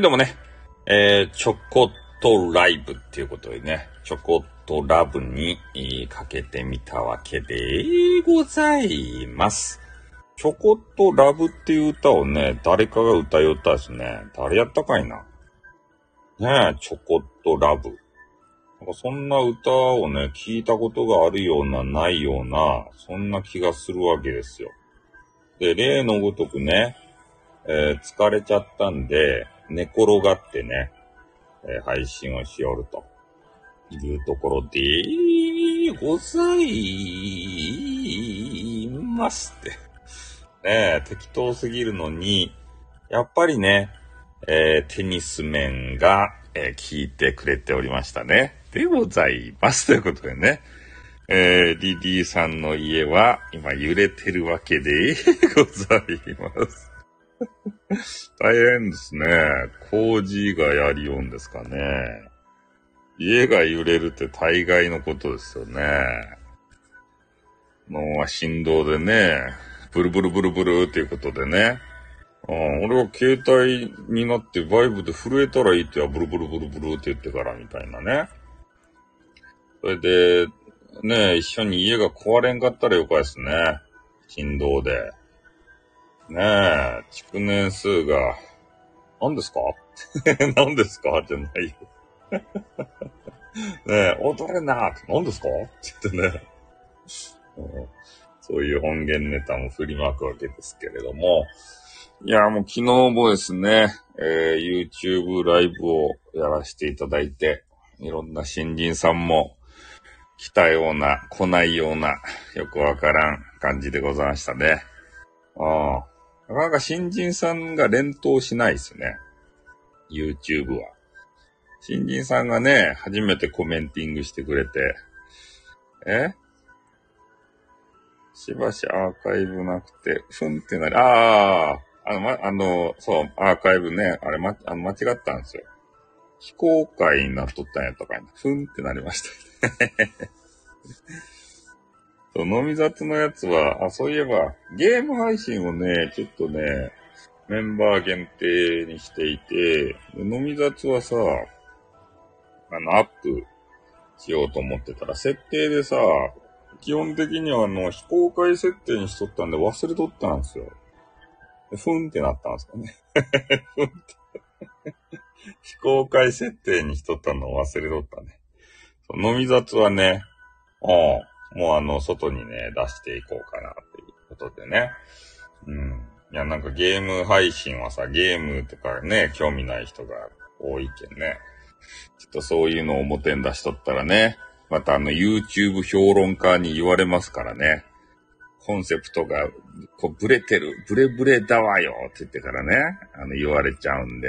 い、どうもね。えー、チョコっとライブっていうことでね、チョコっとラブに、かけてみたわけでございます。チョコっとラブっていう歌をね、誰かが歌いよったですね。誰やったかいな。ねえ、チョコっとラブ。なんかそんな歌をね、聞いたことがあるような、ないような、そんな気がするわけですよ。で、例のごとくね、えー疲れちゃったんで、寝転がってね、えー配信をしよるというところでございますって。ねえ、適当すぎるのに、やっぱりね、えーテニス面が、えー聞いてくれておりましたね。でございます。ということでね。えーリリーさんの家は今揺れてるわけでございます。大変ですね。工事がやりようんですかね。家が揺れるって大概のことですよね。のは振動でね、ブルブルブルブルっていうことでね。うん、俺は携帯になってバイブで震えたらいいってや、ブルブルブルブルって言ってからみたいなね。それで、ね一緒に家が壊れんかったらよかですね。振動で。ねえ、築年数が、何ですか？何ですか？じゃないよ。ねえ、踊れなって。何ですか？って言ってね、うん。そういう音源ネタも振りまくわけですけれども、いや、もう昨日もですね、えー YouTube ライブをやらせていただいて、いろんな新人さんも来たような、来ないような、よくわからん感じでございましたね。ああ。なかなか新人さんが連投しないですね。YouTube は。新人さんがね、初めてコメンティングしてくれて、え？しばしアーカイブなくて、ふんってなり、ああ、あの、ま、あの、そう、アーカイブね、あれ、ま、あの間違ったんですよ。非公開になっとったんやとかな。ふんってなりました。そう、飲み雑のやつは、あ、そういえば、ゲーム配信をね、ちょっとね、メンバー限定にしていて、飲み雑はさ、あの、アップしようと思ってたら、設定でさ、基本的にはあの、非公開設定にしとったんで忘れとったんですよ。ふんってなったんですかね。ふんって。非公開設定にしとったのを忘れとったね。飲み雑はね、うん、もうあの、外にね、出していこうかなっていうことでね。うん。いや、なんかゲーム配信はさ、ゲームとかね、興味ない人が多いけんね。ちょっとそういうのを表に出しとったらね、またあの YouTube 評論家に言われますからね。コンセプトが、こう、ブレてる、ブレブレだわよって言ってからね、あの、言われちゃうんで、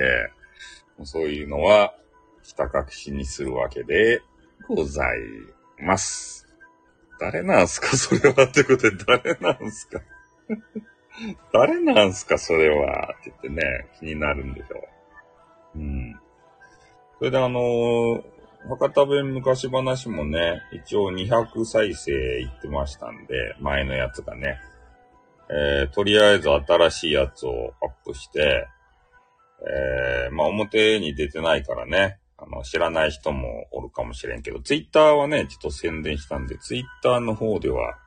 もうそういうのは、ひた隠しにするわけでございます。誰なんすか それはってことで、誰なんすか 誰なんすかそれはって言ってね、気になるんでしょう。うん。それであのー博多弁昔話もね、一応200再生いってましたんで、前のやつがね。えーとりあえず新しいやつをアップして、えーまあ表に出てないからね、あの、知らない人もおるかもしれんけど、ツイッターはね、ちょっと宣伝したんで、ツイッターの方では、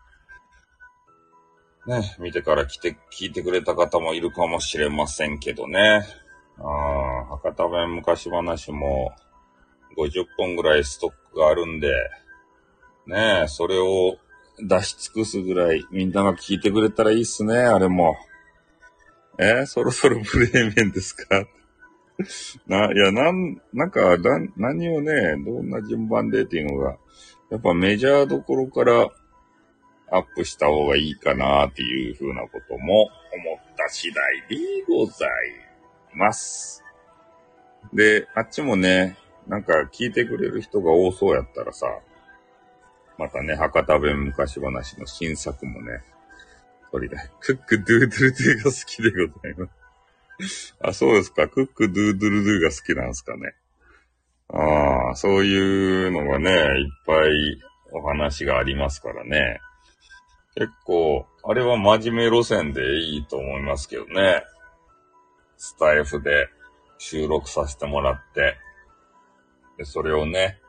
ね、見てから来て、聞いてくれた方もいるかもしれませんけどね。ああ、博多弁昔話も50本ぐらいストックがあるんで、ねえ、それを出し尽くすぐらいみんなが聞いてくれたらいいっすね、あれも。えそろそろブレーメンですか？な、いや、なん、なんか、だ何をね、どんな順番でっていうのが、やっぱメジャーどころからアップした方がいいかなっていうふうなことも思った次第でございます。で、あっちもね、なんか聞いてくれる人が多そうやったらさ、またね、博多弁昔話の新作もね、取りたい。クックドゥードゥルドゥが好きでございます。あ、そうですか。クックドゥードゥルドゥが好きなんですかね。ああ、そういうのがね、いっぱいお話がありますからね。結構、あれは真面目路線でいいと思いますけどね。スタイフで収録させてもらって、で、それをね、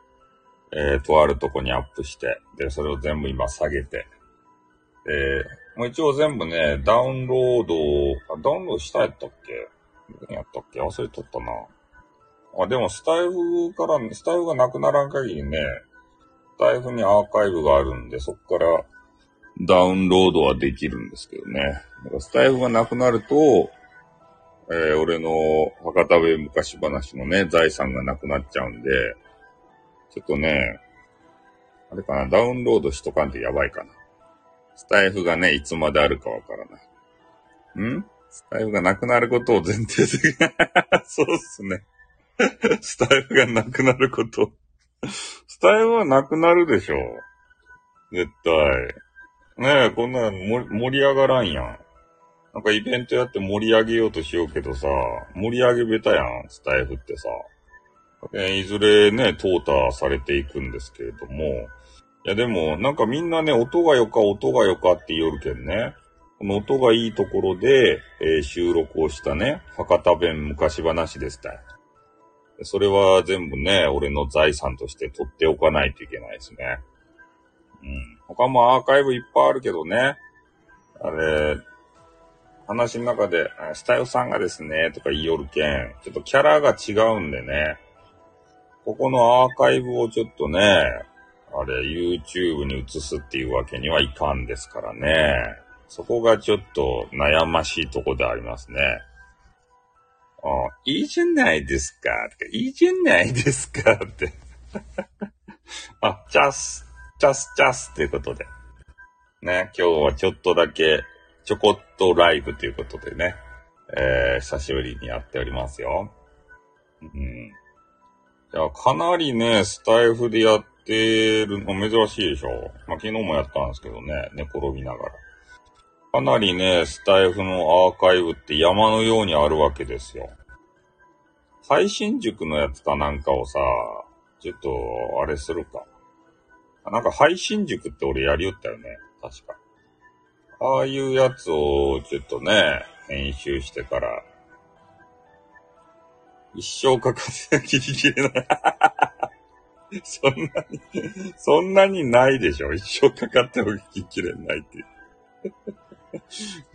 えー、とあるとこにアップして、で、それを全部今下げて、えー、もう一応全部ね、ダウンロード、あダウンロードしたやったっけ？やったっけ？忘れとったな。あ、でもスタイフから、スタイフがなくならん限りね、スタイフにアーカイブがあるんで、そっからダウンロードはできるんですけどね。だからスタイフがなくなると、えー俺の博多弁昔話のね、財産がなくなっちゃうんで、ちょっとね、あれかな、ダウンロードしとかんとやばいかな。スタイフがね、いつまであるかわからない。ん？スタイフがなくなることを前提的に、そうっすね。スタイフがなくなること。スタイフはなくなるでしょ。絶対。ねえ、こんなの盛り上がらんやん。なんかイベントやって盛り上げようとしようけどさ、盛り上げべたやん、スタイフってさ。いずれね、淘汰されていくんですけれども。いやでも、なんかみんなね、音がよか、音がよかって言おるけんね。この音がいいところで、えー収録をしたね、博多弁昔話ですた。それは全部ね、俺の財産として取っておかないといけないですね。うん。他もアーカイブいっぱいあるけどね。あれ、話の中で、スタイさんがですね、とか言いよるけん、ちょっとキャラが違うんでね。ここのアーカイブをちょっとね、あれ、YouTube に移すっていうわけにはいかんですからね。そこがちょっと悩ましいとこでありますね。あいいじゃないですか。いいじゃないですかって。あ、チャス、チャスチャスということで。ね、今日はちょっとだけ、ちょこっとライブということでね、えー、久しぶりにやっておりますよ。うん。いや、かなりね、スタイフでやってるの珍しいでしょ。まあ、昨日もやったんですけどね、寝転びながら。かなりね、スタイフのアーカイブって山のようにあるわけですよ。配信塾のやつかなんかをさ、ちょっと、あれするか。なんか配信塾って俺やりよったよね。確か。ああいうやつをちょっとね、編集してから、一生かかって切り切れない。そんなに、そんなにないでしょ。一生かかっても切り切れないっていう。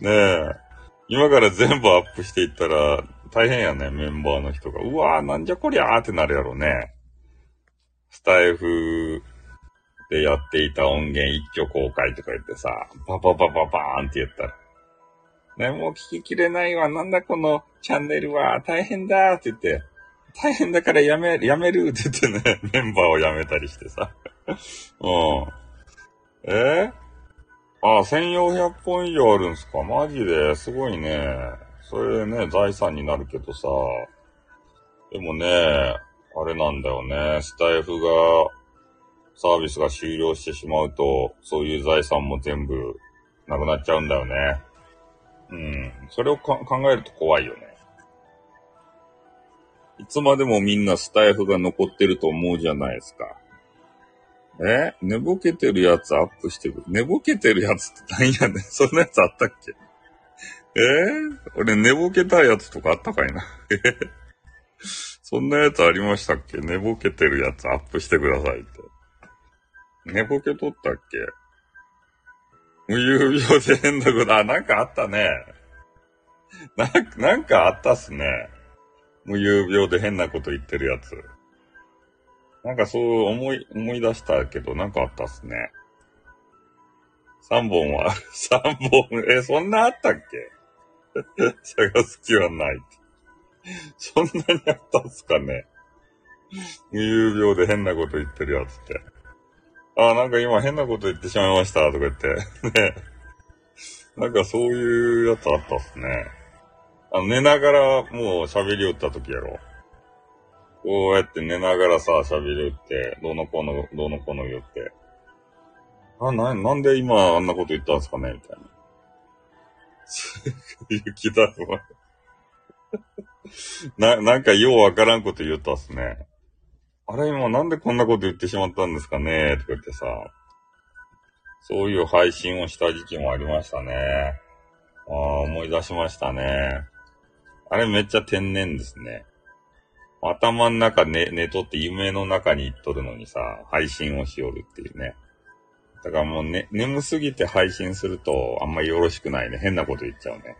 ねえ。今から全部アップしていったら大変やね、メンバーの人が。うわーなんじゃこりゃーってなるやろね。スタイフでやっていた音源一挙公開とか言ってさ、パパパパパーンって言ったら。ね、もう聞ききれないわ。なんだこのチャンネルは大変だーって言って、大変だからやめ、やめるって言ってね、メンバーをやめたりしてさ。うん。え？あ、1400本以上あるんすか？マジで？すごいね。それね、財産になるけどさ。でもね、あれなんだよね。スタイフが、サービスが終了してしまうと、そういう財産も全部なくなっちゃうんだよね。うん。それを考えると怖いよね。いつまでもみんなスタイフが残ってると思うじゃないですか。え？寝ぼけてるやつアップしてくる。寝ぼけてるやつって何やねん。そんなやつあったっけ？え？ー俺寝ぼけたやつとかあったかいな。え そんなやつありましたっけ？寝ぼけてるやつアップしてくださいって。寝ぼけとったっけ？無有病で変なこと、あ、なんかあったね。な、なんかあったっすね。無有病で変なこと言ってるやつ。なんかそう思い、思い出したけど、なんかあったっすね。三本は、三本、え、そんなあったっけ？探す気はない。そんなにあったんすかね？無有病で変なこと言ってるやつって。あ、なんか今変なこと言ってしまいました、とか言って。ね。なんかそういうやつあったっすね。あの、寝ながらもう喋りよった時やろ。こうやって寝ながらさ、喋りよって、どうのこうの、どうのこうの言って。あ、な、なんで今あんなこと言ったんすかね？みたいな。雪だるま。な、なんかようわからんこと言ったっすね。あれ今なんでこんなこと言ってしまったんですかね？とか言ってさ。そういう配信をした時期もありましたね。ああ、思い出しましたね。あれめっちゃ天然ですね。頭の中寝、寝とって夢の中に行っとるのにさ、配信をしよるっていうね。だからもうね、眠すぎて配信するとあんまりよろしくないね。変なこと言っちゃうね。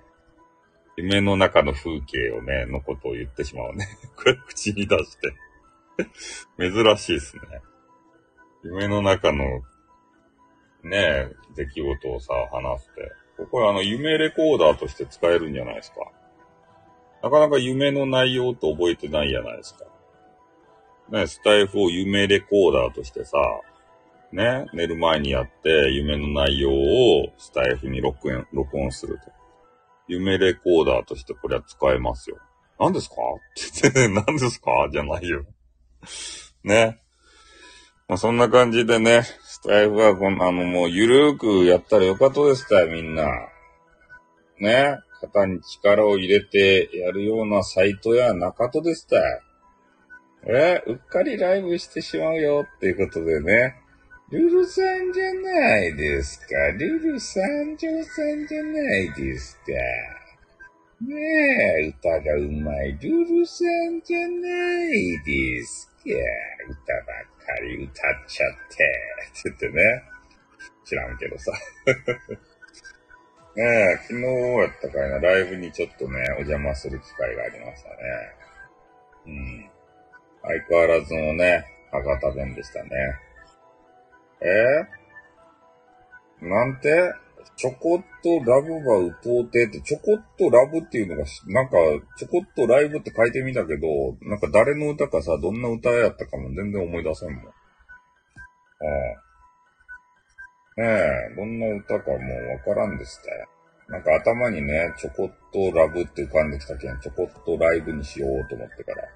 夢の中の風景をね、のことを言ってしまうね。こ れ口に出して。珍しいっすね。夢の中の、ね出来事をさ、話して。これあの、夢レコーダーとして使えるんじゃないですか。なかなか夢の内容って覚えてないじゃないですか。ね、スタイフを夢レコーダーとしてさ、ね、寝る前にやって夢の内容をスタイフに録音、録音すると。夢レコーダーとしてこれは使えますよ。何ですか？って言って、何ですか？じゃないよ。ね。まあ、そんな感じでね、スタイフはこん、あの、もうゆるーくやったらよかったですたよ、みんな。ね。肩に力を入れてやるようなサイトや中戸でしたよ。えうっかりライブしてしまうよっていうことでね。ルルさんじゃないですか。ルルさんじょさんじゃないですか。ねえ、歌がうまいルルさんじゃないですか。歌ばっかり歌っちゃって、って言ってね。知らんけどさ。ねえ、昨日やったかいな、ライブにちょっとね、お邪魔する機会がありましたね。うん。相変わらずのね、博多弁でしたね。えー、なんて？ちょこっとラブが歌うてって、ちょこっとラブっていうのが、なんか、ちょこっとライブって書いてみたけど、なんか誰の歌かさ、どんな歌やったかも全然思い出せんもん。ああ。ねえ、どんな歌かもうわからんですね。なんか頭にね、ちょこっとラブって浮かんできたけん、ちょこっとライブにしようと思ってから。あ？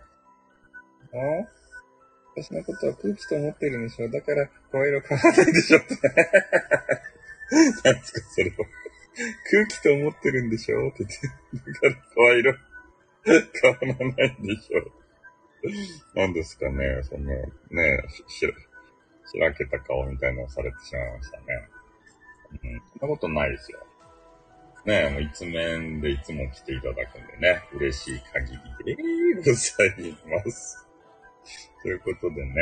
私のことは空気と思ってるんでしょだから、声色変わらないでしょって。何すか、それは。空気と思ってるんでしょって言って。だから声色 変わらないんでしょ何ですかね、その、ね、し、しらけた顔みたいなのをされてしまいましたね。うん、そんなことないですよ。ね、もう一面でいつも来ていただくんでね、嬉しい限りで ございます。ということでね。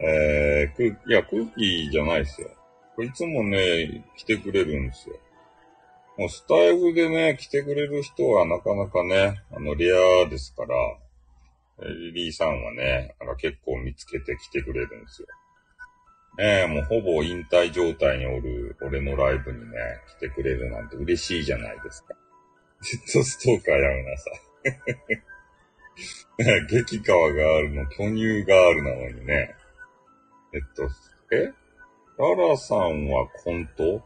えー、空気、いや、空気じゃないですよ。これいつもね、来てくれるんですよ。もうスタイフでね、来てくれる人はなかなかね、あの、レアですから、リリーさんはね、なんか結構見つけて来てくれるんですよ。ね。え、もうほぼ引退状態におる俺のライブにね、来てくれるなんて嬉しいじゃないですか。ずっとストーカーやめなさ。い。激川があるの、巨乳があるなのにね。えっと、え？ララさんはコント？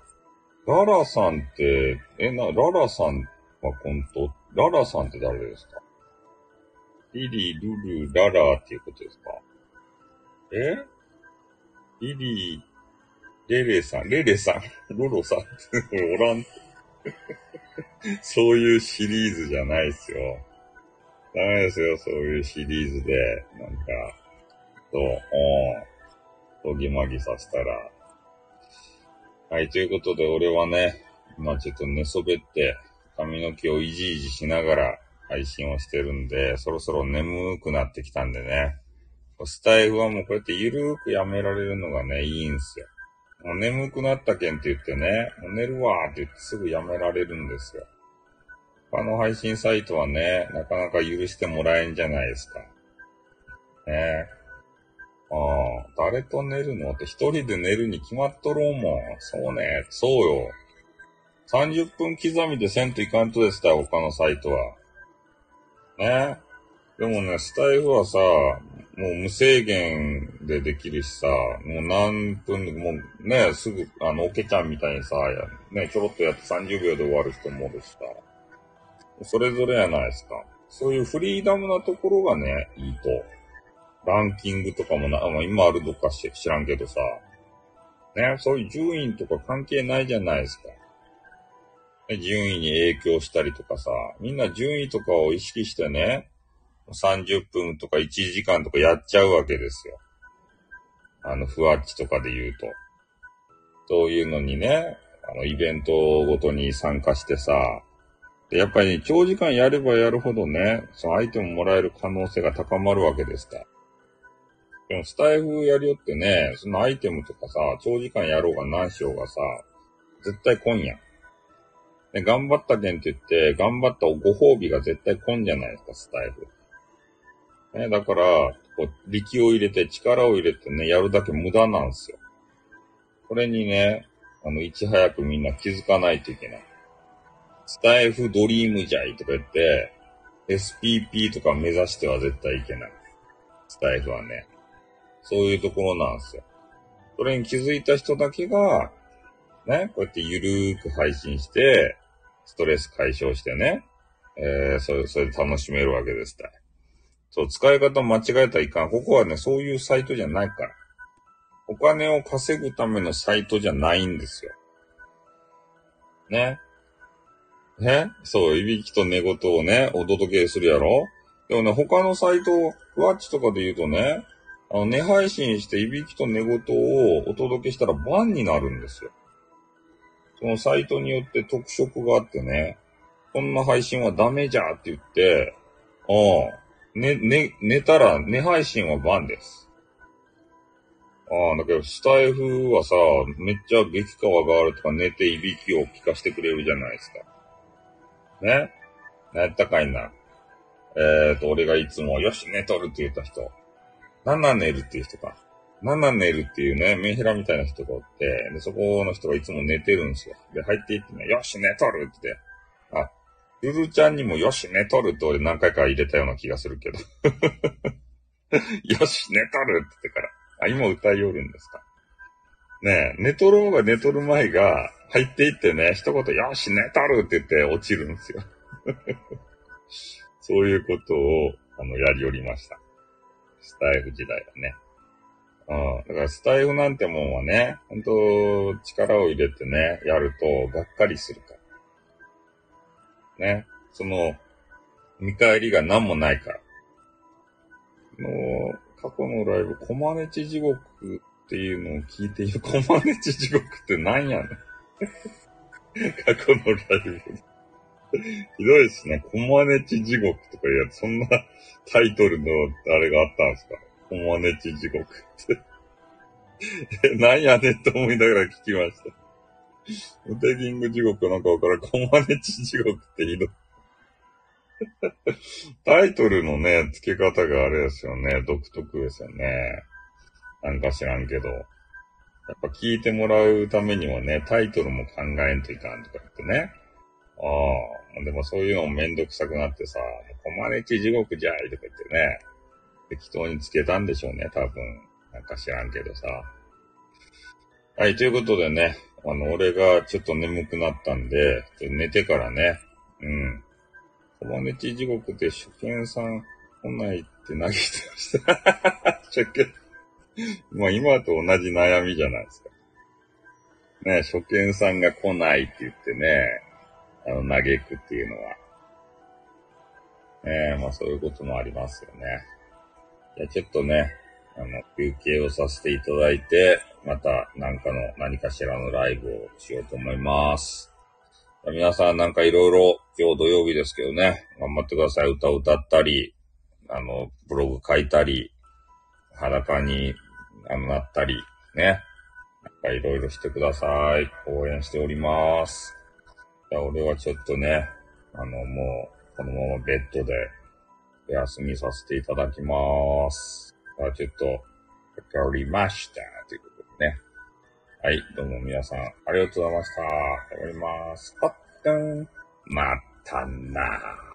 ララさんって、え、な、ララさんはコント？ララさんって誰ですか？リリ、ルル、ララっていうことですか？え？リリー、レレさん、レレさん、ロロさん おらん。そういうシリーズじゃないっすよ。ダメですよ、そういうシリーズで、なんか、そう、おー、とぎまぎさせたら。はい、ということで、俺はね、今ちょっと寝そべって、髪の毛をいじいじしながら配信をしてるんで、そろそろ眠くなってきたんでね。スタイフはもうこうやってゆるーくやめられるのがね、いいんすよ。もう眠くなったけんって言ってね、寝るわーって言ってすぐやめられるんですよ。他の配信サイトはね、なかなか許してもらえんじゃないですか。ねああ、誰と寝るのって一人で寝るに決まっとろうもん。そうね、そうよ。30分刻みでせんといかんとですたよ、他のサイトは。ねでもね、スタイフはさ、もう無制限でできるしさ、もう何分でもね、すぐ、あの、オケちゃんみたいにさ、ね、ちょろっとやって30秒で終わる人もおるしさ。それぞれやないですか。そういうフリーダムなところがね、いいと。ランキングとかもな、まあ、今あるどっか知らんけどさ。ね、そういう順位とか関係ないじゃないですか。順位に影響したりとかさ、みんな順位とかを意識してね、30分とか1時間とかやっちゃうわけですよ。あの、ふわっちとかで言うと。そういうのにね、あの、イベントごとに参加してさ、でやっぱり、ね、長時間やればやるほどね、そのアイテムもらえる可能性が高まるわけですから。でもスタイフやりよってね、そのアイテムとかさ、長時間やろうが何しようがさ、絶対来んやん。で、頑張ったけんって言って、頑張ったご褒美が絶対来んじゃないですか、スタイフ。ね、だから、こう、力を入れて、力を入れてね、やるだけ無駄なんですよ。これにね、あの、いち早くみんな気づかないといけない。スタイフドリームじゃいとか言って、SPP とか目指しては絶対いけない。スタイフはね。そういうところなんですよ。それに気づいた人だけが、ね、こうやってゆるーく配信して、ストレス解消してね、えー、それ、それで楽しめるわけですたそう、使い方間違えたらいかん。ここはね、そういうサイトじゃないから。お金を稼ぐためのサイトじゃないんですよ。ね。ねそう、いびきと寝言をね、お届けするやろでもね、他のサイト、ふわっちとかで言うとね、あの、寝配信していびきと寝言をお届けしたらバンになるんですよ。そのサイトによって特色があってね、こんな配信はダメじゃって言って、ああ、ね、ね、寝たら、寝配信はバンです。ああ、だけど、スタイフはさ、めっちゃ激川があるとか寝ていびきを聞かしてくれるじゃないですか。ね？なったかいな。えーと、俺がいつも、よし、寝とるって言った人。7寝るっていう人か。7寝るっていうね、メンヘラみたいな人がおって、で、そこの人がいつも寝てるんですよ。で、入っていってね、よし、寝とるって。あ、ルルちゃんにもよし、寝とるって俺何回か入れたような気がするけど。よし、寝とるって言ってから。あ、今歌いよるんですか。ねえ、寝とる方が寝とる前が入っていってね、一言、よし、寝とるって言って落ちるんですよ。そういうことを、あの、やりよりました。スタイフ時代はね。うん。だからスタイフなんてもんはね、ほんと力を入れてね、やるとがっかりするから。ね。その、見返りが何もないから。の、過去のライブ、コマネチ地獄っていうのを聞いている、コマネチ地獄って何やねん。過去のライブ。ひどいですね。コマネチ地獄とかいや、そんな タイトルのあれがあったんですかコマネチ地獄ってえ、なんやねんと思いながら聞きました。ムテギング地獄なんかわからん。コマネチ地獄ってひどい。タイトルのね、付け方があれですよね。独特ですよね。なんか知らんけど。やっぱ聞いてもらうためにはね、タイトルも考えんといかんとか言ってね。ああ、でもそういうのもめんどくさくなってさ、コマネチ地獄じゃいとか言ってね、適当につけたんでしょうね、多分。なんか知らんけどさ。はい、ということでね、あの、俺がちょっと眠くなったんで、寝てからね、うん。コマネチ地獄で初見さん来ないって投げてました。初見。まあ今と同じ悩みじゃないですか。ね、初見さんが来ないって言ってね、あの、嘆くっていうのは。ええー、まあそういうこともありますよね。じゃちょっとね、あの、休憩をさせていただいて、また何かの、何かしらのライブをしようと思います。皆さんなんかいろいろ、今日土曜日ですけどね、頑張ってください。歌を歌ったり、あの、ブログ書いたり、裸に、あの、なったり、ね。なんかいろいろしてください。応援しております。じゃあ俺はちょっとね、あの、もう、このままベッドで、お休みさせていただきます。じゃあちょっと、わかりました。ということでね。はい、どうも皆さん、ありがとうございました。頑張ります。パッタン。またな